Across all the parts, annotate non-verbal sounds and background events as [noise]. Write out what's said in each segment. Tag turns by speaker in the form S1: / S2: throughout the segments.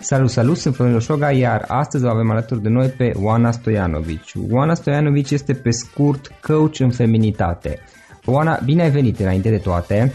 S1: Salut, salut, sunt Florin Oșoga, iar astăzi o avem alături de noi pe Oana Stojanovic. Oana Stojanovic este pe scurt coach în feminitate. Oana, bine ai venit înainte de toate.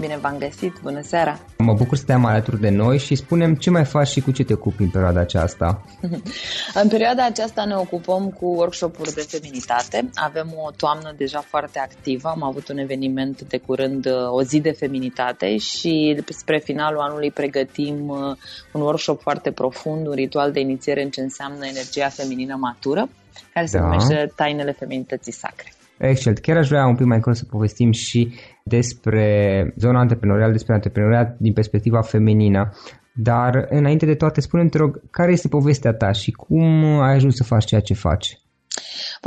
S2: Bine v-am găsit, bună seara!
S1: Mă bucur să te am alături de noi și spunem ce mai faci și cu ce te ocupi în perioada aceasta. [laughs]
S2: în perioada aceasta ne ocupăm cu workshop-uri de feminitate. Avem o toamnă deja foarte activă, am avut un eveniment de curând, o zi de feminitate și spre finalul anului pregătim uh, un workshop foarte profund, un ritual de inițiere în ce înseamnă energia feminină matură, care se da. numește Tainele Feminității Sacre.
S1: Excelent. Chiar aș vrea un pic mai încolo să povestim și despre zona antreprenorială, despre antreprenoriat din perspectiva feminină. Dar înainte de toate, spune te rog, care este povestea ta și cum ai ajuns să faci ceea ce faci?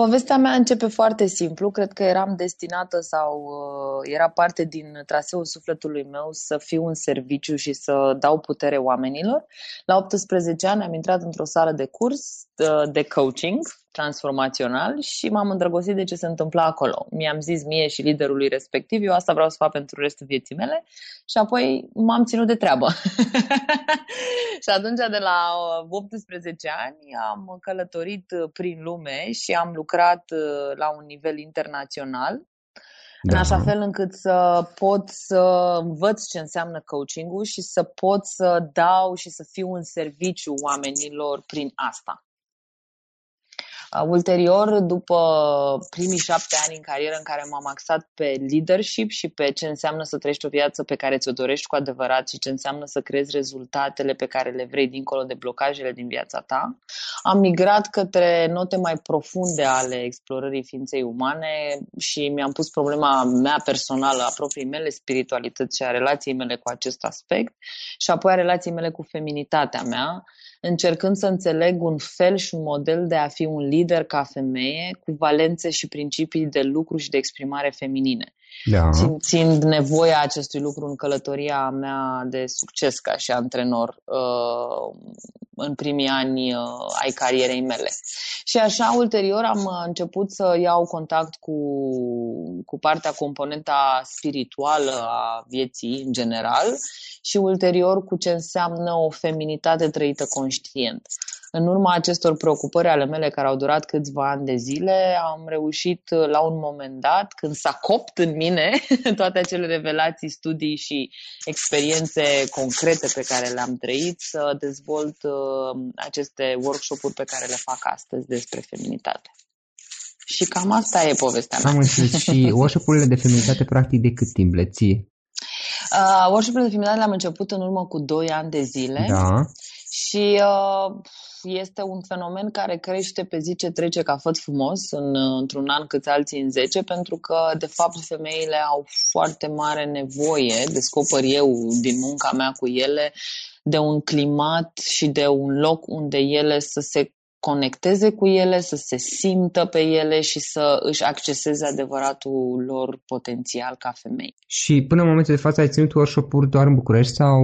S2: Povestea mea începe foarte simplu. Cred că eram destinată sau uh, era parte din traseul sufletului meu să fiu în serviciu și să dau putere oamenilor. La 18 ani am intrat într-o sală de curs uh, de coaching transformațional și m-am îndrăgostit de ce se întâmpla acolo. Mi-am zis mie și liderului respectiv, eu asta vreau să fac pentru restul vieții mele și apoi m-am ținut de treabă. [laughs] și atunci de la 18 ani am călătorit prin lume și am lucrat uh, la un nivel internațional da. în așa fel încât să pot să învăț ce înseamnă coaching-ul și să pot să dau și să fiu în serviciu oamenilor prin asta. Ulterior, după primii șapte ani în carieră în care m-am axat pe leadership și pe ce înseamnă să trăiești o viață pe care ți-o dorești cu adevărat și ce înseamnă să creezi rezultatele pe care le vrei dincolo de blocajele din viața ta, am migrat către note mai profunde ale explorării ființei umane și mi-am pus problema mea personală, a proprii mele spiritualități și a relației mele cu acest aspect și apoi a relației mele cu feminitatea mea încercând să înțeleg un fel și un model de a fi un lider ca femeie cu valențe și principii de lucru și de exprimare feminine. Da. Simțind nevoia acestui lucru în călătoria mea de succes ca și antrenor uh, în primii ani uh, ai carierei mele. Și așa, ulterior, am început să iau contact cu, cu partea componenta spirituală a vieții în general și ulterior cu ce înseamnă o feminitate trăită conștient. În urma acestor preocupări ale mele care au durat câțiva ani de zile, am reușit la un moment dat, când s-a copt în mine [laughs] toate acele revelații, studii și experiențe concrete pe care le-am trăit, să dezvolt uh, aceste workshop-uri pe care le fac astăzi despre feminitate. Și cam asta e povestea mea.
S1: Am înțeles. Și [laughs] workshop-urile de feminitate, practic, de cât timp le ții?
S2: Uh, workshop-urile de feminitate le-am început în urmă cu 2 ani de zile.
S1: Da.
S2: Și uh, este un fenomen care crește pe zi ce trece ca făt frumos în, într-un an cât alții în 10, pentru că, de fapt, femeile au foarte mare nevoie, descoper eu din munca mea cu ele, de un climat și de un loc unde ele să se conecteze cu ele, să se simtă pe ele și să își acceseze adevăratul lor potențial ca femei.
S1: Și până în momentul de față ai ținut workshop-uri doar în București sau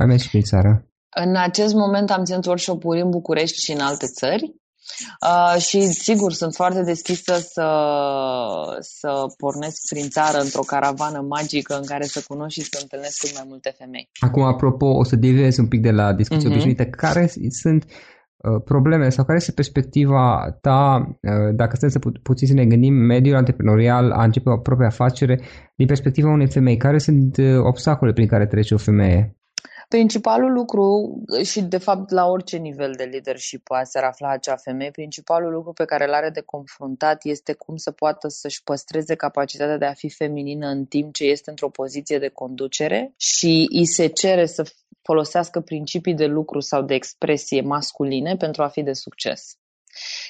S1: ai mers și prin țară?
S2: În acest moment am ținut workshop-uri în București și în alte țări. Uh, și sigur, sunt foarte deschisă să, să pornesc prin țară într-o caravană magică în care să cunosc și să întâlnesc cât mai multe femei.
S1: Acum, apropo, o să deviez un pic de la discuție uh-huh. obișnuită. Care sunt uh, probleme sau care este perspectiva ta, uh, dacă stăm să pu- puțin să ne gândim, mediul antreprenorial, a începe o proprie afacere, din perspectiva unei femei, care sunt uh, obstacole prin care trece o femeie?
S2: Principalul lucru, și de fapt la orice nivel de leadership poate să afla acea femeie, principalul lucru pe care îl are de confruntat este cum să poată să-și păstreze capacitatea de a fi feminină în timp ce este într-o poziție de conducere și îi se cere să folosească principii de lucru sau de expresie masculine pentru a fi de succes.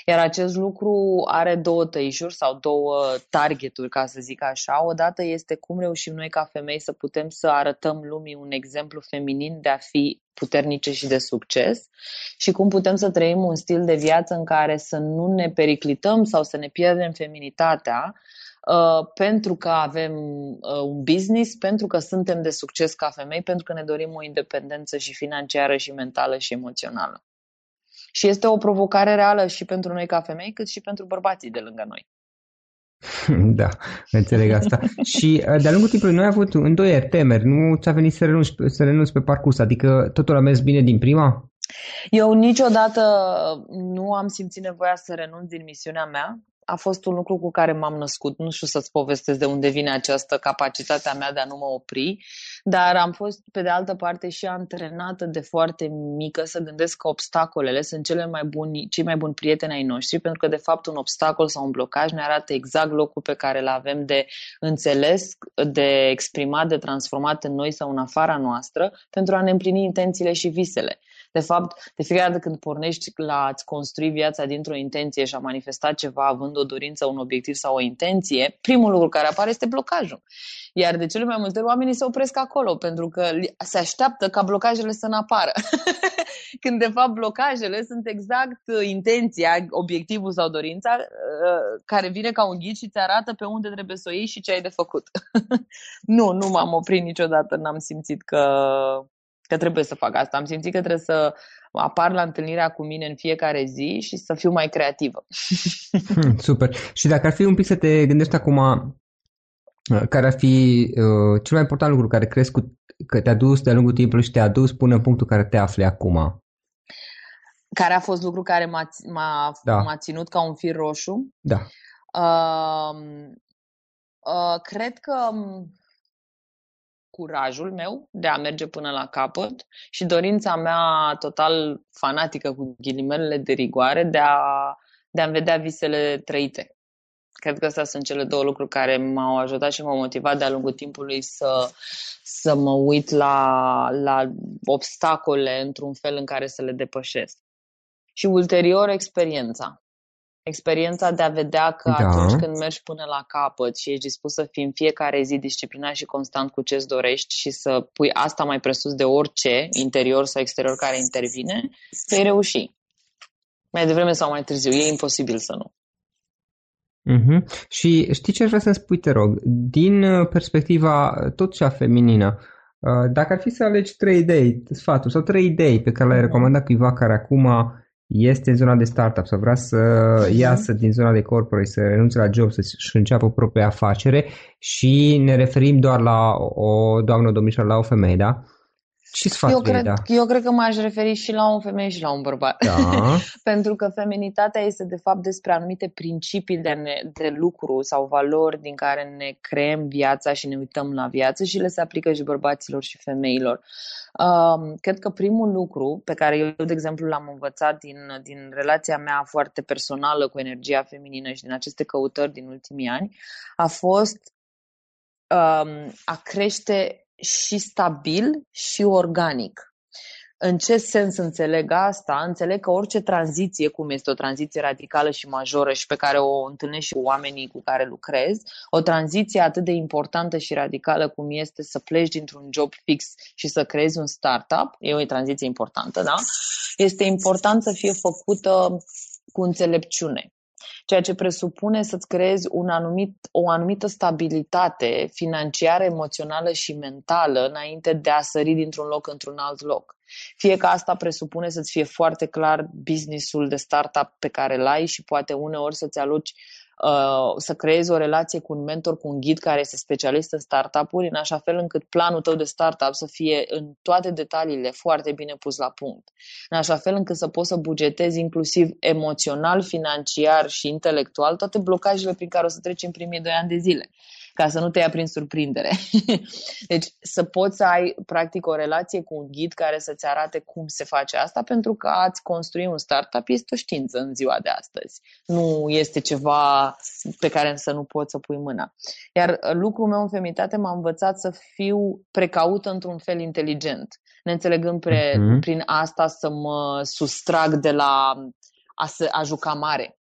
S2: Iar acest lucru are două tăișuri sau două targeturi, ca să zic așa. Odată este cum reușim noi ca femei să putem să arătăm lumii un exemplu feminin de a fi puternice și de succes și cum putem să trăim un stil de viață în care să nu ne periclităm sau să ne pierdem feminitatea Uh, pentru că avem uh, un business, pentru că suntem de succes ca femei, pentru că ne dorim o independență și financiară și mentală și emoțională. Și este o provocare reală și pentru noi ca femei, cât și pentru bărbații de lângă noi. [laughs]
S1: Da, înțeleg asta. [laughs] și uh, de-a lungul timpului noi am avut îndoieri, temeri, nu ți-a venit să renunți, să renunți pe parcurs, adică totul a mers bine din prima?
S2: Eu niciodată nu am simțit nevoia să renunț din misiunea mea a fost un lucru cu care m-am născut. Nu știu să-ți povestesc de unde vine această capacitatea mea de a nu mă opri, dar am fost, pe de altă parte, și antrenată de foarte mică să gândesc că obstacolele sunt cele mai buni, cei mai buni prieteni ai noștri, pentru că, de fapt, un obstacol sau un blocaj ne arată exact locul pe care îl avem de înțeles, de exprimat, de transformat în noi sau în afara noastră, pentru a ne împlini intențiile și visele. De fapt, de fiecare dată când pornești la a-ți construi viața dintr-o intenție și a manifesta ceva având o dorință, un obiectiv sau o intenție, primul lucru care apare este blocajul. Iar de cele mai multe ori oamenii se opresc acolo pentru că se așteaptă ca blocajele să nu apară. [laughs] Când de fapt blocajele sunt exact uh, intenția, obiectivul sau dorința uh, care vine ca un ghid și îți arată pe unde trebuie să o iei și ce ai de făcut. [laughs] nu, nu m-am oprit niciodată, n-am simțit că că trebuie să fac asta. Am simțit că trebuie să apar la întâlnirea cu mine în fiecare zi și să fiu mai creativă.
S1: Hmm, super. Și dacă ar fi un pic să te gândești acum uh, care ar fi uh, cel mai important lucru care crezi cu, că te-a dus de-a lungul timpului și te-a dus până în punctul care te afli acum?
S2: Care a fost lucru care m-a, m-a, da. m-a ținut ca un fir roșu?
S1: Da.
S2: Uh, uh, cred că curajul meu de a merge până la capăt și dorința mea total fanatică cu ghilimelele de rigoare de a, de a vedea visele trăite. Cred că astea sunt cele două lucruri care m-au ajutat și m-au motivat de-a lungul timpului să, să mă uit la, la obstacole într-un fel în care să le depășesc. Și ulterior experiența experiența de a vedea că da. atunci când mergi până la capăt și ești dispus să fii în fiecare zi disciplinat și constant cu ce-ți dorești și să pui asta mai presus de orice, interior sau exterior, care intervine, vei reuși. Mai devreme sau mai târziu. E imposibil să nu.
S1: Mm-hmm. Și știi ce aș vrea să-mi spui, te rog? Din uh, perspectiva tot cea feminină, uh, dacă ar fi să alegi trei idei, sfaturi sau trei idei pe care le-ai mhm. recomandat cuiva care acum este în zona de startup sau vrea să iasă din zona de corporate, să renunțe la job, să-și înceapă propria afacere și ne referim doar la o doamnă, o domnișoară, la o femeie, da? Ce sfat
S2: eu cred, da? eu cred că m-aș referi și la o femeie și la un bărbat. Da. [laughs] Pentru că feminitatea este de fapt despre anumite principii de, ne, de lucru sau valori din care ne creăm viața și ne uităm la viață și le se aplică și bărbaților și femeilor. Um, cred că primul lucru pe care eu, de exemplu, l-am învățat din, din relația mea foarte personală cu energia feminină și din aceste căutări din ultimii ani a fost um, a crește și stabil și organic. În ce sens înțeleg asta? Înțeleg că orice tranziție, cum este o tranziție radicală și majoră și pe care o întâlnești și oamenii cu care lucrez, o tranziție atât de importantă și radicală cum este să pleci dintr-un job fix și să creezi un startup, e o tranziție importantă, da? Este important să fie făcută cu înțelepciune ceea ce presupune să-ți creezi un anumit, o anumită stabilitate financiară, emoțională și mentală înainte de a sări dintr-un loc într-un alt loc. Fie că asta presupune să-ți fie foarte clar businessul de startup pe care îl ai și poate uneori să-ți aloci Uh, să creezi o relație cu un mentor, cu un ghid care este specialist în startup-uri, în așa fel încât planul tău de startup să fie în toate detaliile foarte bine pus la punct. În așa fel încât să poți să bugetezi inclusiv emoțional, financiar și intelectual toate blocajele prin care o să treci în primii doi ani de zile ca să nu te ia prin surprindere. [laughs] deci să poți să ai practic o relație cu un ghid care să-ți arate cum se face asta, pentru că ați construi un startup este o știință în ziua de astăzi. Nu este ceva pe care să nu poți să pui mâna. Iar lucrul meu în feminitate m-a învățat să fiu precaută într-un fel inteligent, neînțelegând pre, uh-huh. prin asta să mă sustrag de la a, să, a juca mare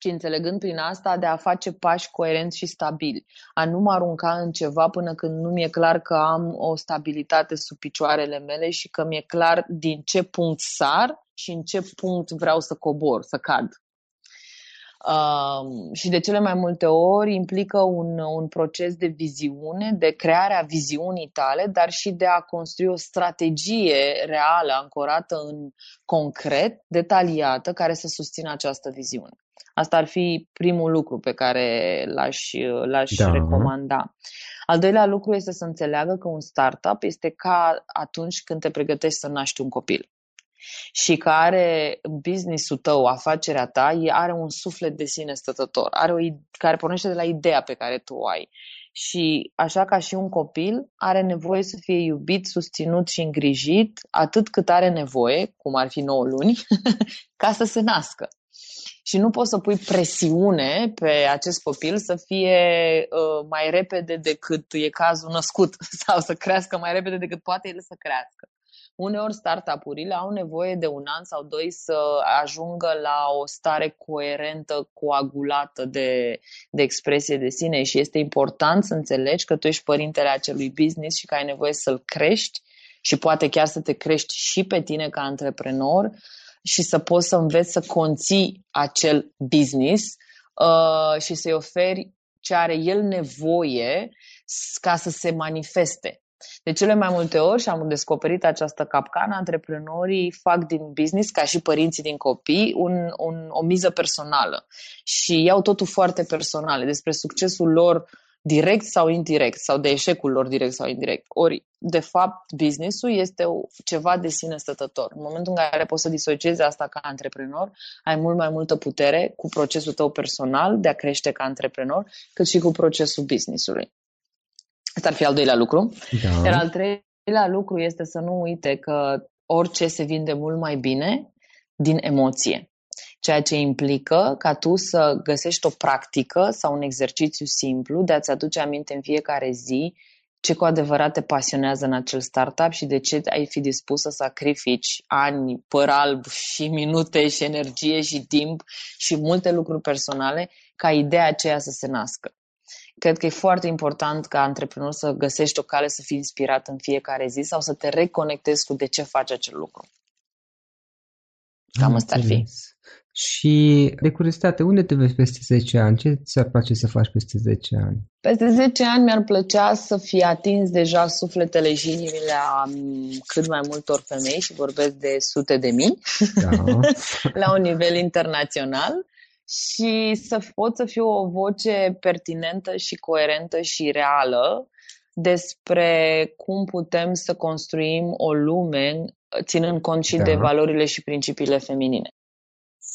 S2: ci înțelegând prin asta de a face pași coerenți și stabili, a nu mă arunca în ceva până când nu mi-e clar că am o stabilitate sub picioarele mele și că mi-e clar din ce punct sar și în ce punct vreau să cobor, să cad. Uh, și de cele mai multe ori implică un, un proces de viziune, de crearea viziunii tale, dar și de a construi o strategie reală, ancorată în concret, detaliată, care să susțină această viziune. Asta ar fi primul lucru pe care l-aș, l-aș da. recomanda. Al doilea lucru este să înțeleagă că un startup este ca atunci când te pregătești să naști un copil și care business-ul tău, afacerea ta, are un suflet de sine stătător, are o, care pornește de la ideea pe care tu o ai. Și așa ca și un copil, are nevoie să fie iubit, susținut și îngrijit atât cât are nevoie, cum ar fi 9 luni, [laughs] ca să se nască și nu poți să pui presiune pe acest copil să fie uh, mai repede decât e cazul născut [laughs] sau să crească mai repede decât poate el să crească. Uneori startup-urile au nevoie de un an sau doi să ajungă la o stare coerentă, coagulată de, de expresie de sine și este important să înțelegi că tu ești părintele acelui business și că ai nevoie să-l crești și poate chiar să te crești și pe tine ca antreprenor și să poți să înveți să conții acel business uh, și să-i oferi ce are el nevoie ca să se manifeste. De cele mai multe ori, și am descoperit această capcană, antreprenorii fac din business, ca și părinții din copii, un, un, o miză personală. Și iau totul foarte personal. Despre succesul lor direct sau indirect, sau de eșecul lor direct sau indirect. Ori, de fapt, businessul este ceva de sine stătător. În momentul în care poți să disociezi asta ca antreprenor, ai mult mai multă putere cu procesul tău personal de a crește ca antreprenor, cât și cu procesul businessului. Asta ar fi al doilea lucru. Da. Iar al treilea lucru este să nu uite că orice se vinde mult mai bine din emoție. Ceea ce implică ca tu să găsești o practică sau un exercițiu simplu de a-ți aduce aminte în fiecare zi ce cu adevărat te pasionează în acel startup și de ce ai fi dispus să sacrifici ani, păr alb și minute și energie și timp și multe lucruri personale ca ideea aceea să se nască. Cred că e foarte important ca antreprenor să găsești o cale să fii inspirat în fiecare zi sau să te reconectezi cu de ce faci acel lucru. Cam asta ar fi.
S1: Și de curiozitate, unde te vezi peste 10 ani? Ce ți-ar place să faci peste 10 ani?
S2: Peste 10 ani mi-ar plăcea să fi atins deja sufletele și inimile a cât mai multor femei și vorbesc de sute de mii da. [laughs] la un nivel internațional și să pot să fiu o voce pertinentă și coerentă și reală despre cum putem să construim o lume ținând cont și da. de valorile și principiile feminine.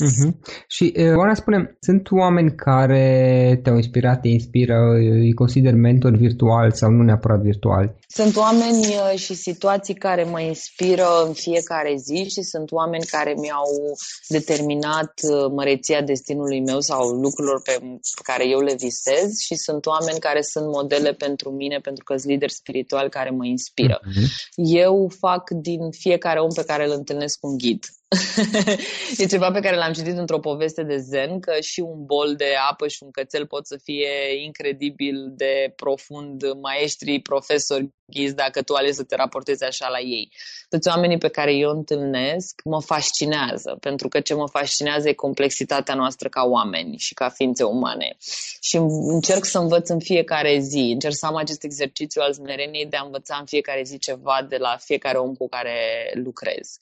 S1: Uh-huh. Și uh, oare spune, sunt oameni care te-au inspirat, te inspiră, îi consider mentor virtual sau nu neapărat virtual?
S2: Sunt oameni uh, și situații care mă inspiră în fiecare zi și sunt oameni care mi-au determinat uh, măreția destinului meu sau lucrurilor pe care eu le visez și sunt oameni care sunt modele pentru mine pentru că sunt lideri spirituali care mă inspiră. Uh-huh. Eu fac din fiecare om pe care îl întâlnesc un ghid. [laughs] e ceva pe care l-am citit într-o poveste de zen, că și un bol de apă și un cățel pot să fie incredibil de profund maestri, profesori, ghizi, dacă tu alegi să te raportezi așa la ei. Toți oamenii pe care eu întâlnesc mă fascinează, pentru că ce mă fascinează e complexitatea noastră ca oameni și ca ființe umane. Și încerc să învăț în fiecare zi, încerc să am acest exercițiu al smereniei de a învăța în fiecare zi ceva de la fiecare om cu care lucrez.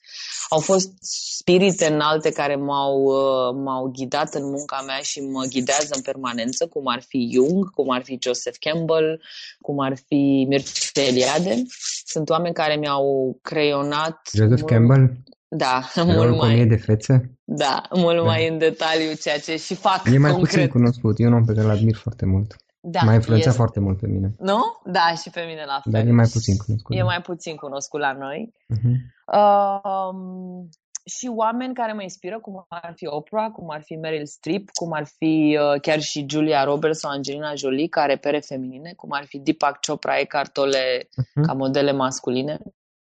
S2: Au fost spirite înalte care m-au, uh, m-au ghidat în munca mea și mă ghidează în permanență, cum ar fi Jung, cum ar fi Joseph Campbell, cum ar fi Mircea Eliade. Sunt oameni care mi-au creionat...
S1: Joseph mult... Campbell?
S2: Da, [laughs] mult
S1: mai... de fețe?
S2: Da, mult da. mai în detaliu ceea ce și fac
S1: E mai concret. puțin cunoscut, e un om pe care îl admir foarte mult. Da, M-a influențat este... foarte mult pe mine.
S2: Nu? Da, și pe mine la fel.
S1: Dar e mai puțin cunoscut.
S2: E da. mai puțin cunoscut la noi. Uh-huh. Uh, și oameni care mă inspiră, cum ar fi Oprah, cum ar fi Meryl Streep, cum ar fi uh, chiar și Julia Roberts sau Angelina Jolie, ca repere feminine, cum ar fi Deepak Chopra, Eckhart Tolle, uh-huh. ca modele masculine.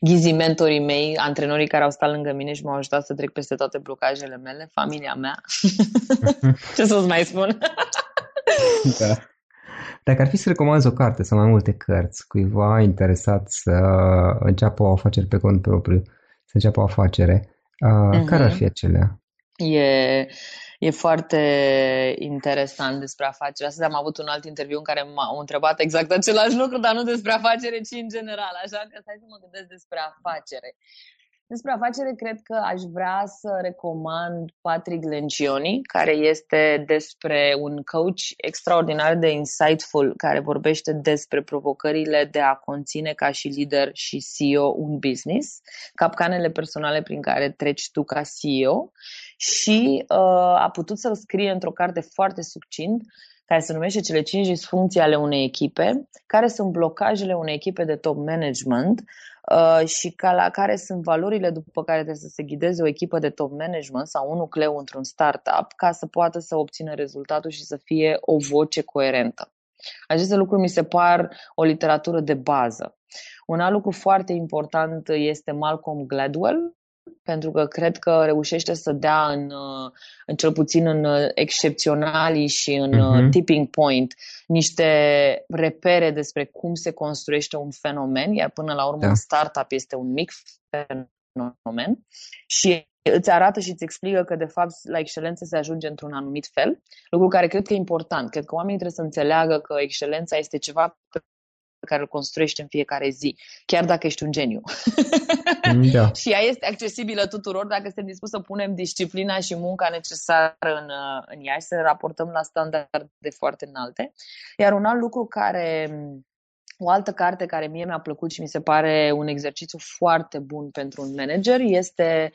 S2: Ghizi, mentorii mei, antrenorii care au stat lângă mine și m-au ajutat să trec peste toate blocajele mele, familia mea. [laughs] Ce să-ți mai spun?
S1: da. Dacă ar fi să recomanzi o carte sau mai multe cărți cuiva interesat să înceapă o afacere pe cont propriu, să înceapă o afacere, uh, uh-huh. care ar fi acelea?
S2: E E foarte interesant despre afaceri. Astăzi am avut un alt interviu în care m-au întrebat exact același lucru, dar nu despre afacere, ci în general. Așa că stai să mă gândesc despre afacere. Despre afacere, cred că aș vrea să recomand Patrick Lencioni, care este despre un coach extraordinar de insightful, care vorbește despre provocările de a conține ca și lider și CEO un business, capcanele personale prin care treci tu ca CEO și uh, a putut să-l scrie într-o carte foarte succint care se numește cele cinci disfuncții ale unei echipe, care sunt blocajele unei echipe de top management uh, și ca la care sunt valorile după care trebuie să se ghideze o echipă de top management sau un nucleu într-un startup ca să poată să obțină rezultatul și să fie o voce coerentă. Aceste lucruri mi se par o literatură de bază. Un alt lucru foarte important este Malcolm Gladwell, pentru că cred că reușește să dea în, în cel puțin în excepționalii și în uh-huh. tipping point niște repere despre cum se construiește un fenomen, iar până la urmă da. un startup este un mic fenomen și îți arată și îți explică că de fapt la excelență se ajunge într-un anumit fel, lucru care cred că e important. Cred că oamenii trebuie să înțeleagă că excelența este ceva pe care îl construiești în fiecare zi, chiar dacă ești un geniu. Da. [laughs] și ea este accesibilă tuturor dacă suntem dispuși să punem disciplina și munca necesară în, în ea și să raportăm la standarde foarte înalte. Iar un alt lucru care o altă carte care mie mi-a plăcut și mi se pare un exercițiu foarte bun pentru un manager este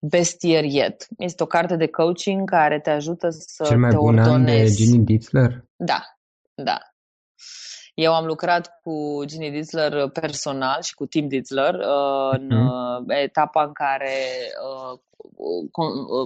S2: Bestier Yet. Este o carte de coaching care te ajută să
S3: Cel mai
S2: te
S3: bun
S2: ordonezi.
S3: an de Ginny Ditzler?
S2: Da, da. Eu am lucrat cu Ginny Ditzler personal și cu Tim Ditzler uh, în uh, etapa în care uh,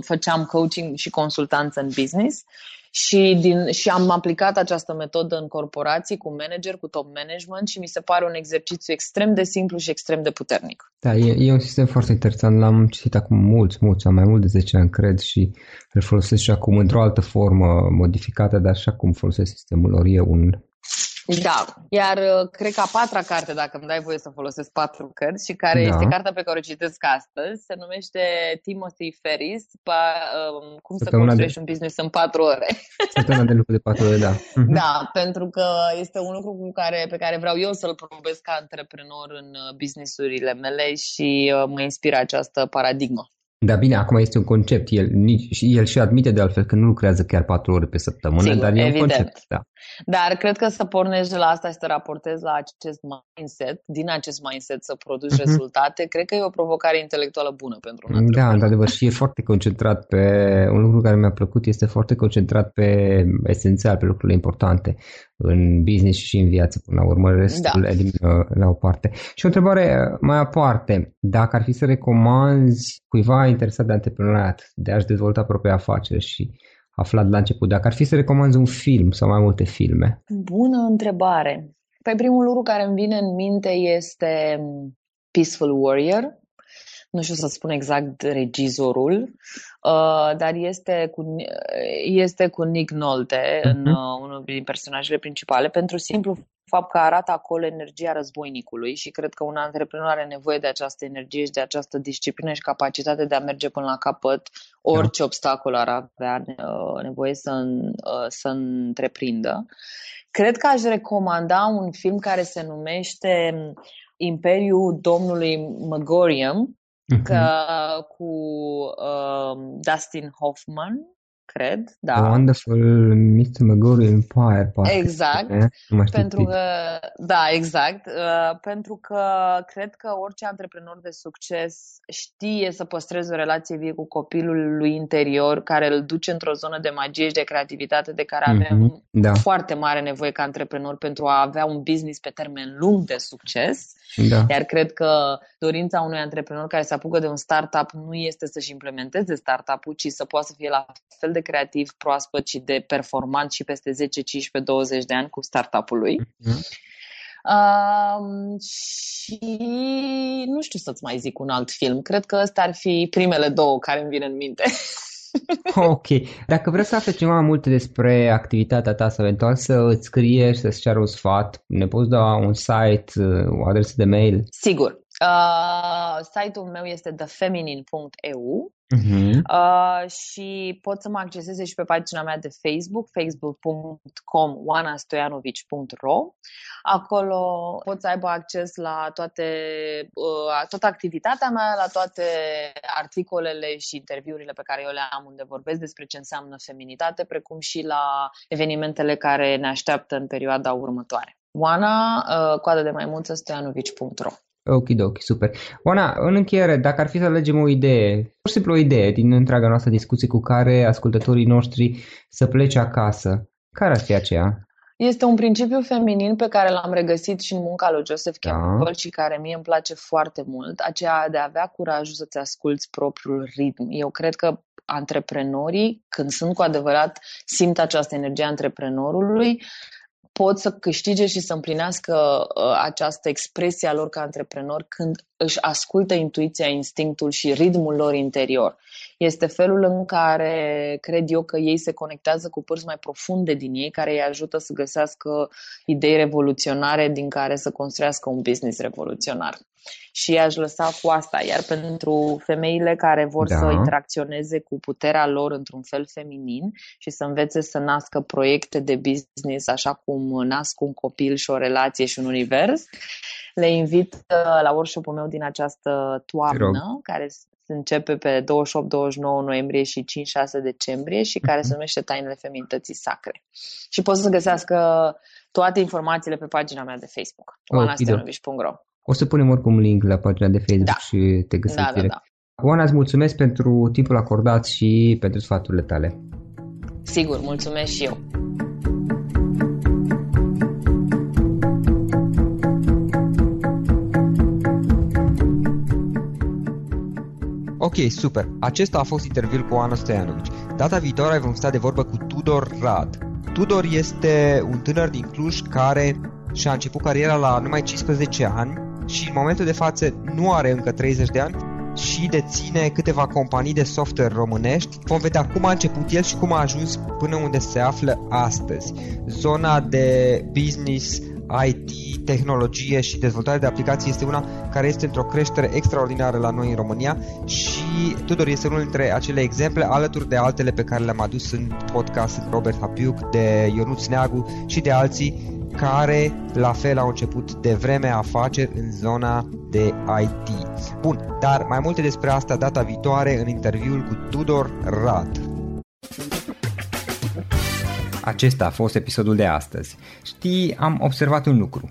S2: făceam coaching și consultanță în business. Și, din, și am aplicat această metodă în corporații cu manager, cu top management și mi se pare un exercițiu extrem de simplu și extrem de puternic.
S3: Da, e, e un sistem foarte interesant, l-am citit acum mulți, mulți, am mai mult de 10 ani, cred, și îl folosesc și acum într-o altă formă modificată, dar și acum folosesc sistemul lor, e un
S2: da, iar uh, cred că a patra carte, dacă îmi dai voie să folosesc patru cărți, și care da. este cartea pe care o citesc astăzi, se numește Timothy Ferris, pa, um, cum să construiești de... un business în patru ore.
S3: Săptămâna de lucru de patru ore, da.
S2: Mhm. Da, pentru că este un lucru cu care, pe care vreau eu să-l promovez ca antreprenor în uh, businessurile mele și uh, mă inspiră această paradigmă.
S3: Da, bine, acum este un concept. El, nici, el și admite de altfel că nu lucrează chiar patru ore pe săptămână, Sigur, dar e evident. un concept. Da.
S2: Dar cred că să pornești de la asta și să raportezi la acest mindset, din acest mindset să produci uh-huh. rezultate, cred că e o provocare intelectuală bună pentru un
S3: Da, într-adevăr, și e foarte concentrat pe, un lucru care mi-a plăcut, este foarte concentrat pe esențial, pe lucrurile importante în business și în viață, până la urmă, restul da. elimină la o parte. Și o întrebare mai aparte, dacă ar fi să recomanzi cuiva interesat de antreprenoriat, de a-și dezvolta propria afacere și aflat la început, dacă ar fi să recomanzi un film sau mai multe filme?
S2: Bună întrebare. Păi primul lucru care îmi vine în minte este Peaceful Warrior. Nu știu să spun exact regizorul, uh, dar este cu, este cu Nick Nolte, uh-huh. în uh, unul din personajele principale, pentru simplu fapt că arată acolo energia războinicului și cred că un antreprenor are nevoie de această energie și de această disciplină și capacitate de a merge până la capăt orice da. obstacol ar avea uh, nevoie să, uh, să întreprindă. Cred că aș recomanda un film care se numește Imperiul Domnului Megorium, uh-huh. Că, cu uh, Dustin Hoffman cred, da.
S3: A Wonderful Mr. Magori Empire,
S2: poate. Exact. Pentru că, da, exact. Uh, pentru că cred că orice antreprenor de succes știe să păstreze o relație vie cu copilul lui interior, care îl duce într-o zonă de magie și de creativitate de care avem mm-hmm, da. foarte mare nevoie ca antreprenor pentru a avea un business pe termen lung de succes. Da. Iar cred că dorința unui antreprenor care se apucă de un startup nu este să-și implementeze startup-ul, ci să poată să fie la fel de creativ, proaspăt și de performant și peste 10, 15, 20 de ani cu startup-ul lui. Mm-hmm. Uh, și nu știu să-ți mai zic un alt film. Cred că ăsta ar fi primele două care îmi vin în minte. [laughs]
S3: ok. Dacă vreți să afli ceva mai multe despre activitatea ta sau eventual să îți scrie și să-ți ceară un sfat, ne poți da un site, o adresă de mail?
S2: Sigur. Uh, site-ul meu este thefeminin.eu Uh-huh. Uh, și pot să mă acceseze și pe pagina mea de Facebook, facebook.com oanastoianovici.ro Acolo pot să aibă acces la toate, uh, toată activitatea mea, la toate articolele și interviurile pe care eu le am unde vorbesc despre ce înseamnă feminitate, precum și la evenimentele care ne așteaptă în perioada următoare. Oana, uh, coadă de maimuță, stoianovici.ro
S1: Ok, ok, super. Oana, în încheiere, dacă ar fi să alegem o idee, pur și simplu o idee din întreaga noastră discuție cu care ascultătorii noștri să plece acasă, care ar fi aceea?
S2: Este un principiu feminin pe care l-am regăsit și în munca lui Joseph da. Campbell da. și care mie îmi place foarte mult, aceea de a avea curajul să-ți asculți propriul ritm. Eu cred că antreprenorii, când sunt cu adevărat, simt această energie antreprenorului, pot să câștige și să împlinească uh, această expresie a lor ca antreprenori când își ascultă intuiția, instinctul și ritmul lor interior. Este felul în care cred eu că ei se conectează cu părți mai profunde din ei, care îi ajută să găsească idei revoluționare din care să construiască un business revoluționar. Și aș lăsa cu asta. Iar pentru femeile care vor da. să interacționeze cu puterea lor într-un fel feminin și să învețe să nască proiecte de business așa cum nasc un copil și o relație și un univers, le invit uh, la workshop-ul meu din această toamnă, care se începe pe 28-29 noiembrie și 5-6 decembrie și care se mhm. numește Tainele Feminității Sacre. Și pot să găsească toate informațiile pe pagina mea de Facebook, oanasteanovici.ro
S1: O să punem oricum link la pagina de Facebook da. și te găsești da, direct. Da, da. Oana, îți mulțumesc pentru timpul acordat și pentru sfaturile tale.
S2: Sigur, mulțumesc și eu.
S1: Ok, super. Acesta a fost interviul cu Ana Stoianovici. Data viitoare vom sta de vorbă cu Tudor Rad. Tudor este un tânăr din Cluj care și-a început cariera la numai 15 ani și în momentul de față nu are încă 30 de ani și deține câteva companii de software românești. Vom vedea cum a început el și cum a ajuns până unde se află astăzi. Zona de business IT, tehnologie și dezvoltare de aplicații este una care este într-o creștere extraordinară la noi în România și Tudor este unul dintre acele exemple alături de altele pe care le-am adus în podcast, Robert Hapiuc, de Ionuț Neagu și de alții care la fel au început de vreme afaceri în zona de IT. Bun, dar mai multe despre asta data viitoare în interviul cu Tudor Rad. Acesta a fost episodul de astăzi. Știi, am observat un lucru.